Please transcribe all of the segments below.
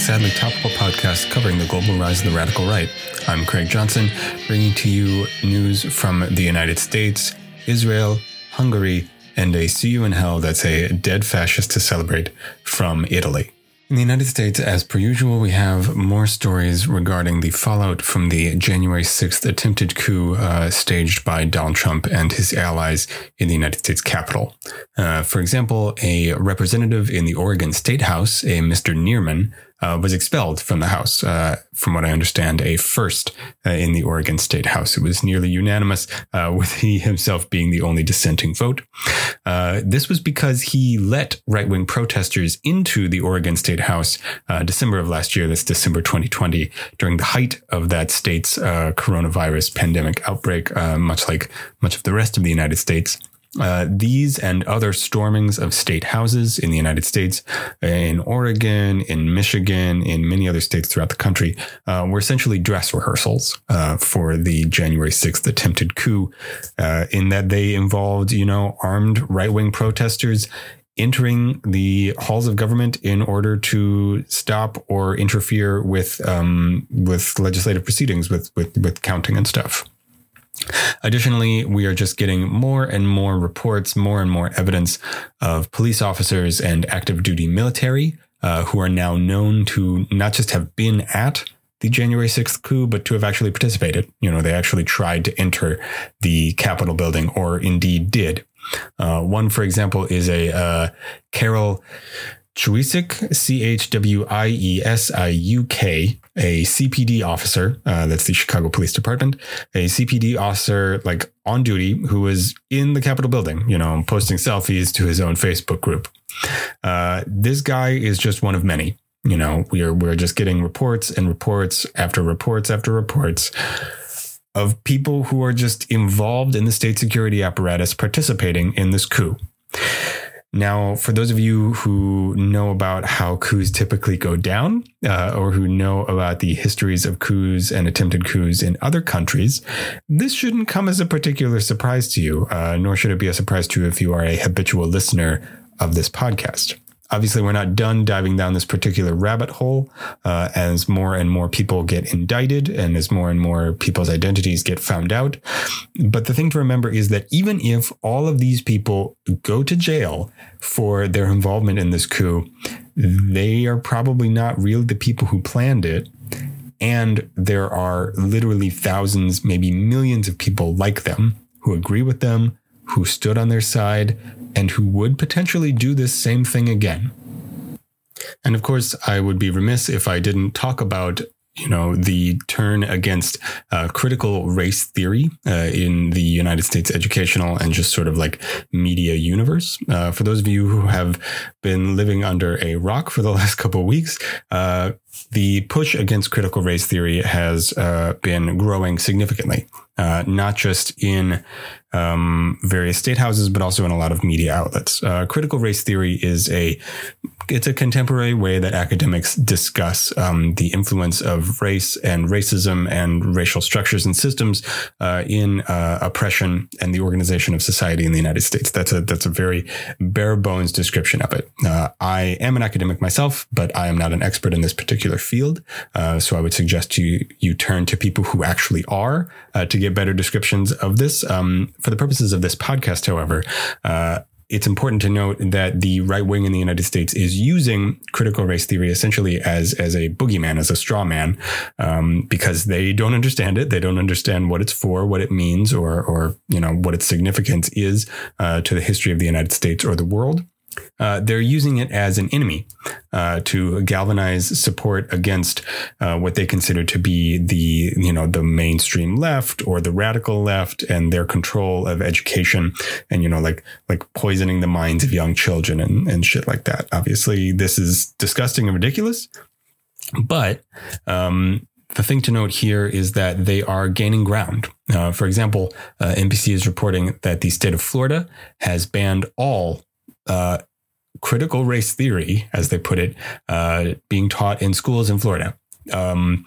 Sadly topical podcast covering the global rise of the radical right. I'm Craig Johnson, bringing to you news from the United States, Israel, Hungary, and a see you in hell that's a dead fascist to celebrate from Italy. In the United States, as per usual, we have more stories regarding the fallout from the January 6th attempted coup uh, staged by Donald Trump and his allies in the United States Capitol. Uh, for example, a representative in the Oregon State House, a Mr. Nearman, uh, was expelled from the House. Uh, from what I understand, a first uh, in the Oregon State House. It was nearly unanimous, uh, with he himself being the only dissenting vote. Uh, this was because he let right wing protesters into the Oregon State House uh, December of last year. That's December 2020, during the height of that state's coronavirus pandemic outbreak, much like much of the rest of the United States. Uh, these and other stormings of state houses in the United States, in Oregon, in Michigan, in many other states throughout the country, uh, were essentially dress rehearsals uh, for the January 6th attempted coup, uh, in that they involved, you know, armed right wing protesters entering the halls of government in order to stop or interfere with um, with legislative proceedings, with with with counting and stuff. Additionally, we are just getting more and more reports, more and more evidence of police officers and active duty military uh, who are now known to not just have been at the January 6th coup, but to have actually participated. You know, they actually tried to enter the Capitol building or indeed did. Uh, one, for example, is a uh, Karol Chwiesiuk, C H W I E S I U K, a CPD officer. Uh, that's the Chicago Police Department. A CPD officer, like on duty, who was in the Capitol building, you know, posting selfies to his own Facebook group. Uh, this guy is just one of many. You know, we're we're just getting reports and reports after reports after reports of people who are just involved in the state security apparatus participating in this coup. Now, for those of you who know about how coups typically go down, uh, or who know about the histories of coups and attempted coups in other countries, this shouldn't come as a particular surprise to you, uh, nor should it be a surprise to you if you are a habitual listener of this podcast. Obviously, we're not done diving down this particular rabbit hole uh, as more and more people get indicted and as more and more people's identities get found out. But the thing to remember is that even if all of these people go to jail for their involvement in this coup, they are probably not really the people who planned it. And there are literally thousands, maybe millions of people like them who agree with them, who stood on their side, and who would potentially do this same thing again. And of course, I would be remiss if I didn't talk about you know the turn against uh, critical race theory uh, in the United States educational and just sort of like media universe. Uh, for those of you who have been living under a rock for the last couple of weeks, uh, the push against critical race theory has uh, been growing significantly, uh, not just in um, various state houses, but also in a lot of media outlets. Critical race theory is a it's a contemporary way that academics discuss um, the influence of race and racism and racial structures and systems uh, in uh, oppression and the organization of society in the United States. That's a that's a very bare bones description of it. Uh, I am an academic myself, but I am not an expert in this particular field. Uh, so I would suggest you you turn to people who actually are uh, to get better descriptions of this. Um, for the purposes of this podcast, however, uh, it's important to note that the right wing in the United States is using critical race theory essentially as as a boogeyman, as a straw man, um, because they don't understand it. They don't understand what it's for, what it means, or or you know what its significance is uh, to the history of the United States or the world. Uh, they're using it as an enemy uh, to galvanize support against uh, what they consider to be the you know the mainstream left or the radical left and their control of education and you know like like poisoning the minds of young children and, and shit like that. Obviously, this is disgusting and ridiculous, but um, the thing to note here is that they are gaining ground. Uh, for example, uh, NBC is reporting that the state of Florida has banned all uh, critical race theory, as they put it, uh, being taught in schools in Florida. Um,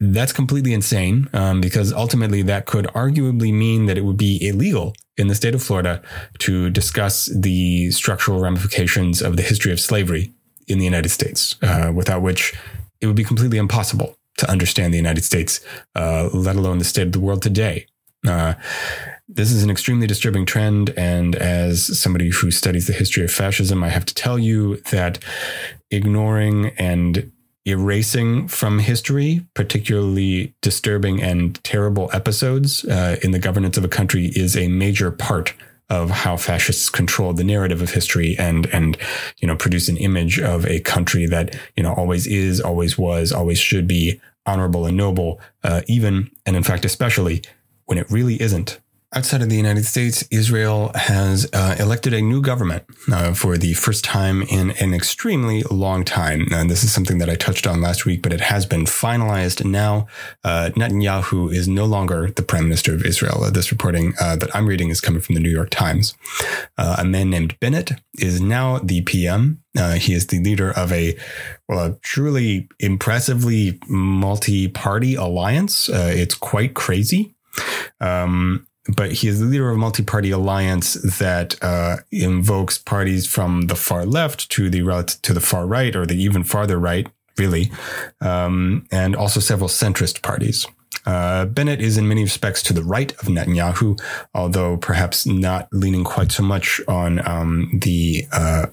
that's completely insane um, because ultimately that could arguably mean that it would be illegal in the state of Florida to discuss the structural ramifications of the history of slavery in the United States, uh, without which it would be completely impossible to understand the United States, uh, let alone the state of the world today. Uh, this is an extremely disturbing trend. And as somebody who studies the history of fascism, I have to tell you that ignoring and erasing from history, particularly disturbing and terrible episodes uh, in the governance of a country, is a major part of how fascists control the narrative of history and and you know produce an image of a country that you know always is, always was, always should be honorable and noble, uh, even and in fact especially when it really isn't. Outside of the United States, Israel has uh, elected a new government uh, for the first time in an extremely long time. And this is something that I touched on last week, but it has been finalized now. Uh, Netanyahu is no longer the prime minister of Israel. Uh, this reporting uh, that I'm reading is coming from the New York Times. Uh, a man named Bennett is now the PM. he is the leader of a well, a truly impressively multi-party alliance. it's quite crazy. Um, but he is the leader of a multi-party alliance that uh, invokes parties from the far left to the to the far right, or the even farther right, really, um, and also several centrist parties. Uh, Bennett is in many respects to the right of Netanyahu, although perhaps not leaning quite so much on um, the uh,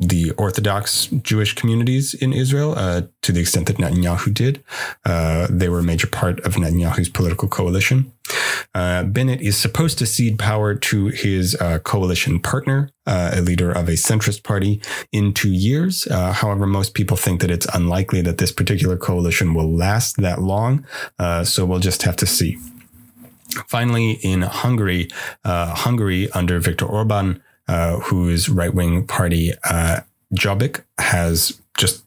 the Orthodox Jewish communities in Israel uh, to the extent that Netanyahu did. Uh, they were a major part of Netanyahu's political coalition. Uh, Bennett is supposed to cede power to his uh, coalition partner, uh, a leader of a centrist party, in two years. Uh, however, most people think that it's unlikely that this particular coalition will last that long. so we'll just have to see. Finally, in Hungary, Hungary under Viktor Orban uh, whose right wing party, uh, Jobbik, has just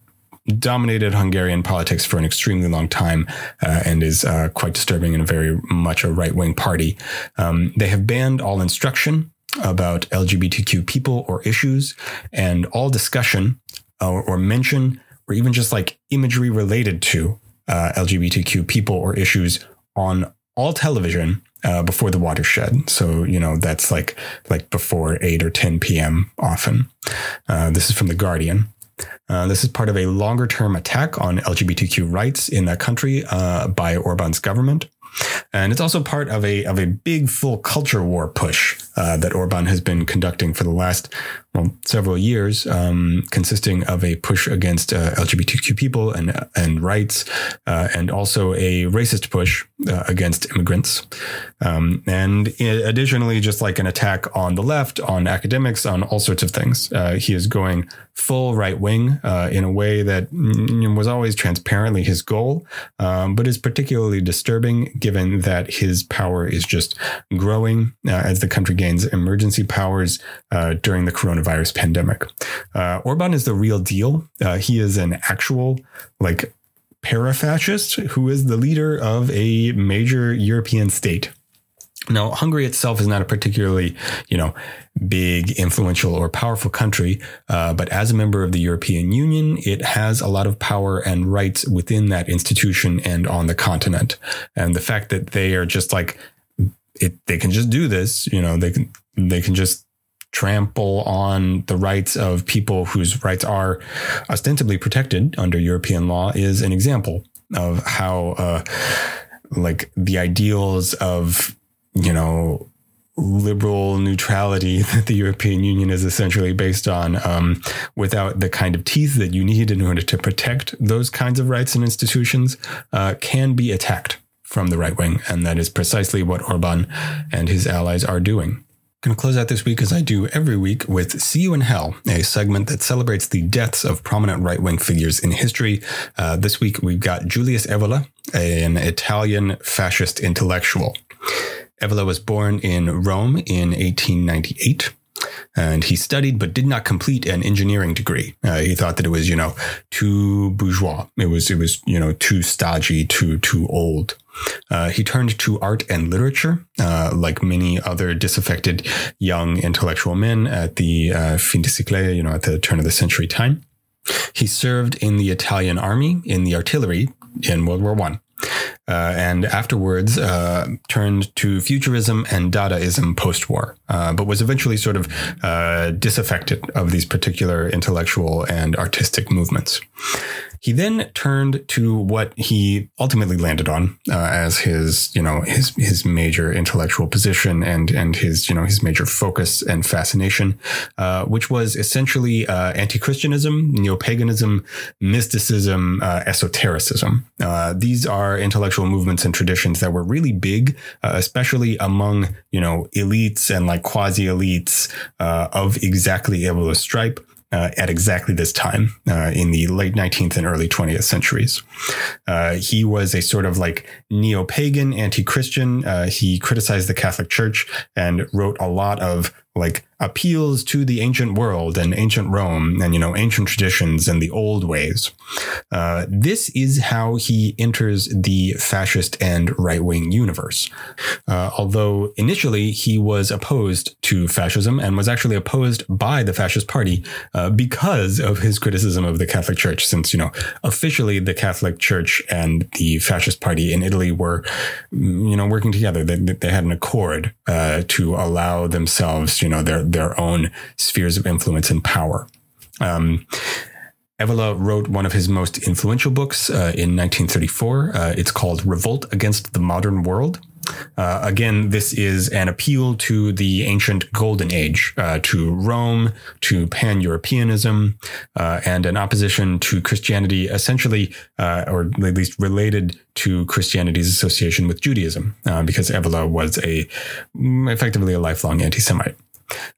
dominated Hungarian politics for an extremely long time uh, and is uh, quite disturbing and very much a right wing party. Um, they have banned all instruction about LGBTQ people or issues and all discussion or, or mention or even just like imagery related to uh, LGBTQ people or issues on all television uh, before the watershed. So you know that's like like before eight or ten p.m. Often. Uh, this is from the Guardian. Uh, this is part of a longer term attack on LGBTQ rights in that country uh, by Orban's government. And it's also part of a of a big full culture war push uh, that Orban has been conducting for the last well, several years, um, consisting of a push against uh, LGBTQ people and and rights, uh, and also a racist push uh, against immigrants, um, and additionally, just like an attack on the left, on academics, on all sorts of things. Uh, he is going full right wing uh, in a way that was always transparently his goal, um, but is particularly disturbing given that his power is just growing as the country gains emergency powers during the coronavirus coronavirus pandemic. Uh, Orban is the real deal. Uh, he is an actual like para-fascist who is the leader of a major European state. Now, Hungary itself is not a particularly, you know, big, influential, or powerful country, uh, but as a member of the European Union, it has a lot of power and rights within that institution and on the continent. And the fact that they are just like, it, they can just do this, you know, they can they can just trample on the rights of people whose rights are ostensibly protected under European law is an example of how, uh, like the ideals of, you know, liberal neutrality that the European Union is essentially based on, um, without the kind of teeth that you need in order to protect those kinds of rights and institutions, uh, can be attacked from the right wing. And that is precisely what Orban and his allies are doing. Going to close out this week as I do every week with See You in Hell, a segment that celebrates the deaths of prominent right wing figures in history. Uh, this week we've got Julius Evola, an Italian fascist intellectual. Evola was born in Rome in 1898 and he studied but did not complete an engineering degree. Uh, he thought that it was, you know, too bourgeois. It was, it was, you know, too stodgy, too, too old. Uh, he turned to art and literature, uh, like many other disaffected young intellectual men at the uh, fin de siècle, you know, at the turn of the century time. He served in the Italian army in the artillery in World War One. Uh, and afterwards uh, turned to futurism and Dadaism post war, uh, but was eventually sort of uh, disaffected of these particular intellectual and artistic movements. He then turned to what he ultimately landed on uh, as his, you know, his his major intellectual position and and his, you know, his major focus and fascination, uh, which was essentially uh, anti-Christianism, neo-paganism, mysticism, uh, esotericism. Uh, these are intellectual movements and traditions that were really big, uh, especially among you know elites and like quasi elites of exactly Evola stripe uh, at exactly this time uh, in the late 19th and early 20th centuries. Uh, he was a sort of like neo pagan, anti Christian. Uh, he criticized the Catholic Church and wrote a lot of like appeals to the ancient world and ancient Rome and, you know, ancient traditions and the old ways. Uh, this is how he enters the fascist and right wing universe. Uh, although initially he was opposed to fascism and was actually opposed by the fascist party uh, because of his criticism of the Catholic Church, since, you know, officially the Catholic Church and the fascist party in Italy were, you know, working together. They, they had an accord uh, to allow themselves, you know, their their own spheres of influence and power. Um, Evola wrote one of his most influential books uh, in 1934. Uh, it's called Revolt Against the Modern World. Uh, again, this is an appeal to the ancient Golden Age, uh, to Rome, to pan Europeanism, uh, and an opposition to Christianity, essentially, uh, or at least related to Christianity's association with Judaism, because Evola was a effectively a lifelong anti Semite.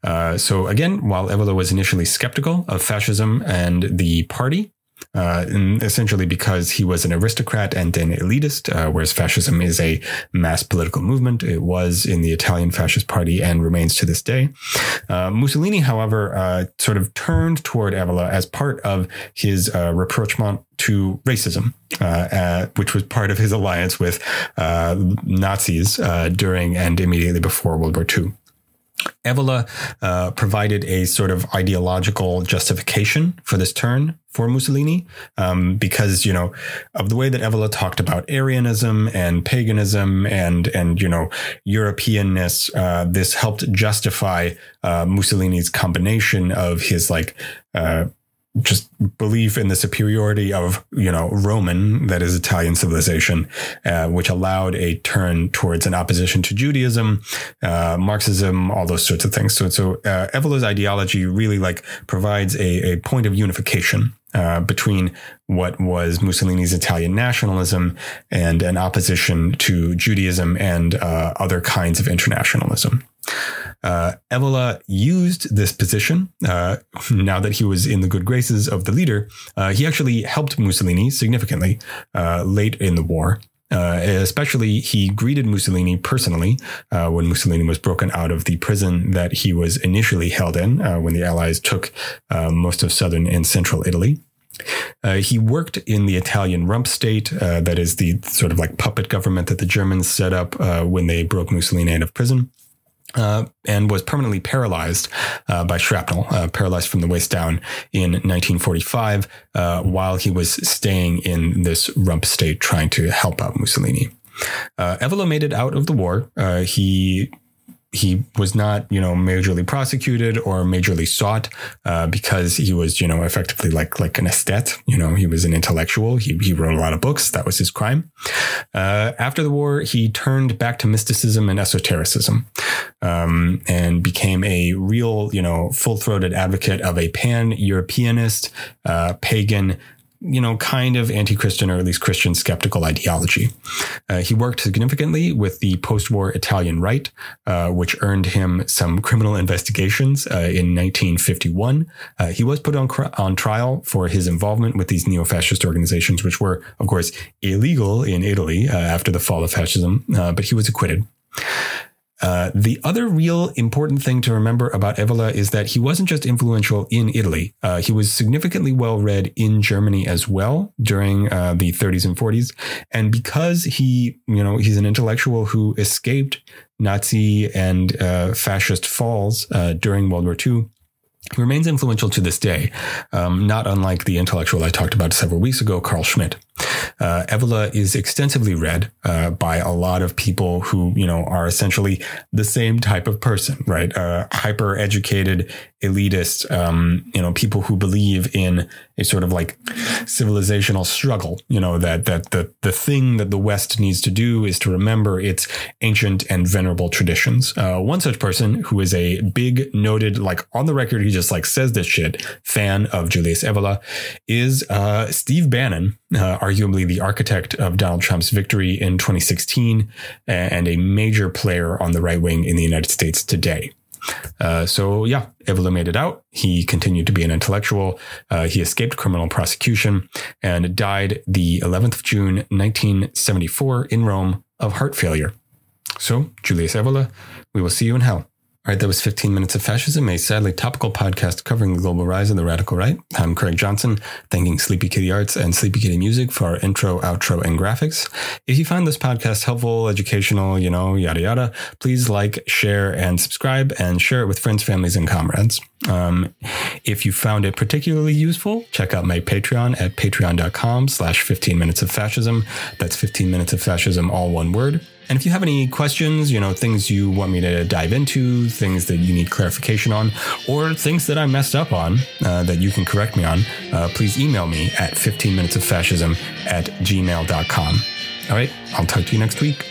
Uh, so again, while Evola was initially skeptical of fascism and the party, uh, essentially because he was an aristocrat and an elitist, uh, whereas fascism is a mass political movement. It was in the Italian Fascist Party and remains to this day. Uh, Mussolini, however, uh, sort of turned toward Evola as part of his uh, rapprochement to racism, which was part of his alliance with Nazis during and immediately before World War II. Evola uh, provided a sort of ideological justification for this turn for Mussolini, um, because you know of the way that Evola talked about Aryanism and paganism and and you know Europeanness. Uh, this helped justify uh, Mussolini's combination of his like uh, just belief in the superiority of you know Roman that is Italian civilization, uh, which allowed a turn towards an opposition to Judaism, uh, Marxism, all those sorts of things. So so uh, Evola's ideology really like provides a, a point of unification. Uh, between what was Mussolini's Italian nationalism and an opposition to Judaism and uh, other kinds of internationalism. Uh, Evola used this position uh, now that he was in the good graces of the leader. Uh, he actually helped Mussolini significantly uh, late in the war. Uh, especially, he greeted Mussolini personally uh, when Mussolini was broken out of the prison that he was initially held in when the Allies took most of southern and central Italy. Uh, he worked in the Italian rump state, uh, that is the sort of like puppet government that the Germans set up uh, when they broke Mussolini out of prison uh, and was permanently paralyzed uh, by shrapnel, uh, paralyzed from the waist down in 1945, uh, while he was staying in this rump state trying to help out Mussolini. Uh, made it out of the war. Uh, he he was not, you know, majorly prosecuted or majorly sought uh, because he was, you know, effectively like like an aesthete. You know, he was an intellectual. He he wrote a lot of books. That was his crime. Uh, after the war, he turned back to mysticism and esotericism, um, and became a real, you know, full throated advocate of a pan Europeanist, uh, pagan you know, kind of anti-Christian or at least Christian skeptical ideology. Uh, he worked significantly with the post-war Italian right, uh, which earned him some criminal investigations uh, in 1951. Uh, he was put on on trial for his involvement with these neo-fascist organizations, which were, of course, illegal in Italy uh, after the fall of fascism, uh, but he was acquitted. Uh, the other real important thing to remember about Evola is that he wasn't just influential in Italy. Uh, he was significantly well read in Germany as well during uh, the 30s and 40s. And because he, you know, he's an intellectual who escaped Nazi and uh, fascist falls uh, during World War II, remains influential to this day, um, not unlike the intellectual I talked about several weeks ago, Carl Schmitt. Uh, Evola is extensively read uh, by a lot of people who, you know, are essentially the same type of person, right? Uh, hyper educated, elitist, um, you know, people who believe in a sort of like civilizational struggle, you know, that, that the, the thing that the West needs to do is to remember its ancient and venerable traditions. Uh, one such person who is a big noted, like on the record, he just like says this shit, fan of Julius Evola is, uh, Steve Bannon, uh, arguably the architect of Donald Trump's victory in 2016 and a major player on the right wing in the United States today. Uh, so yeah, Evola made it out. He continued to be an intellectual. Uh, he escaped criminal prosecution and died the 11th of June, 1974 in Rome of heart failure. So Julius Evola, we will see you in hell. All right, that was 15 Minutes of Fascism, a sadly topical podcast covering the global rise of the radical right. I'm Craig Johnson, thanking Sleepy Kitty Arts and Sleepy Kitty Music for our intro, outro, and graphics. If you find this podcast helpful, educational, you know, yada yada, please like, share, and subscribe, and share it with friends, families, and comrades. Um, if you found it particularly useful, check out my Patreon at patreon.com slash 15 minutes of fascism. That's 15 minutes of fascism, all one word. And if you have any questions, you know, things you want me to dive into, things that you need clarification on, or things that I messed up on uh, that you can correct me on, uh, please email me at 15 minutes of fascism at gmail.com. All right, I'll talk to you next week.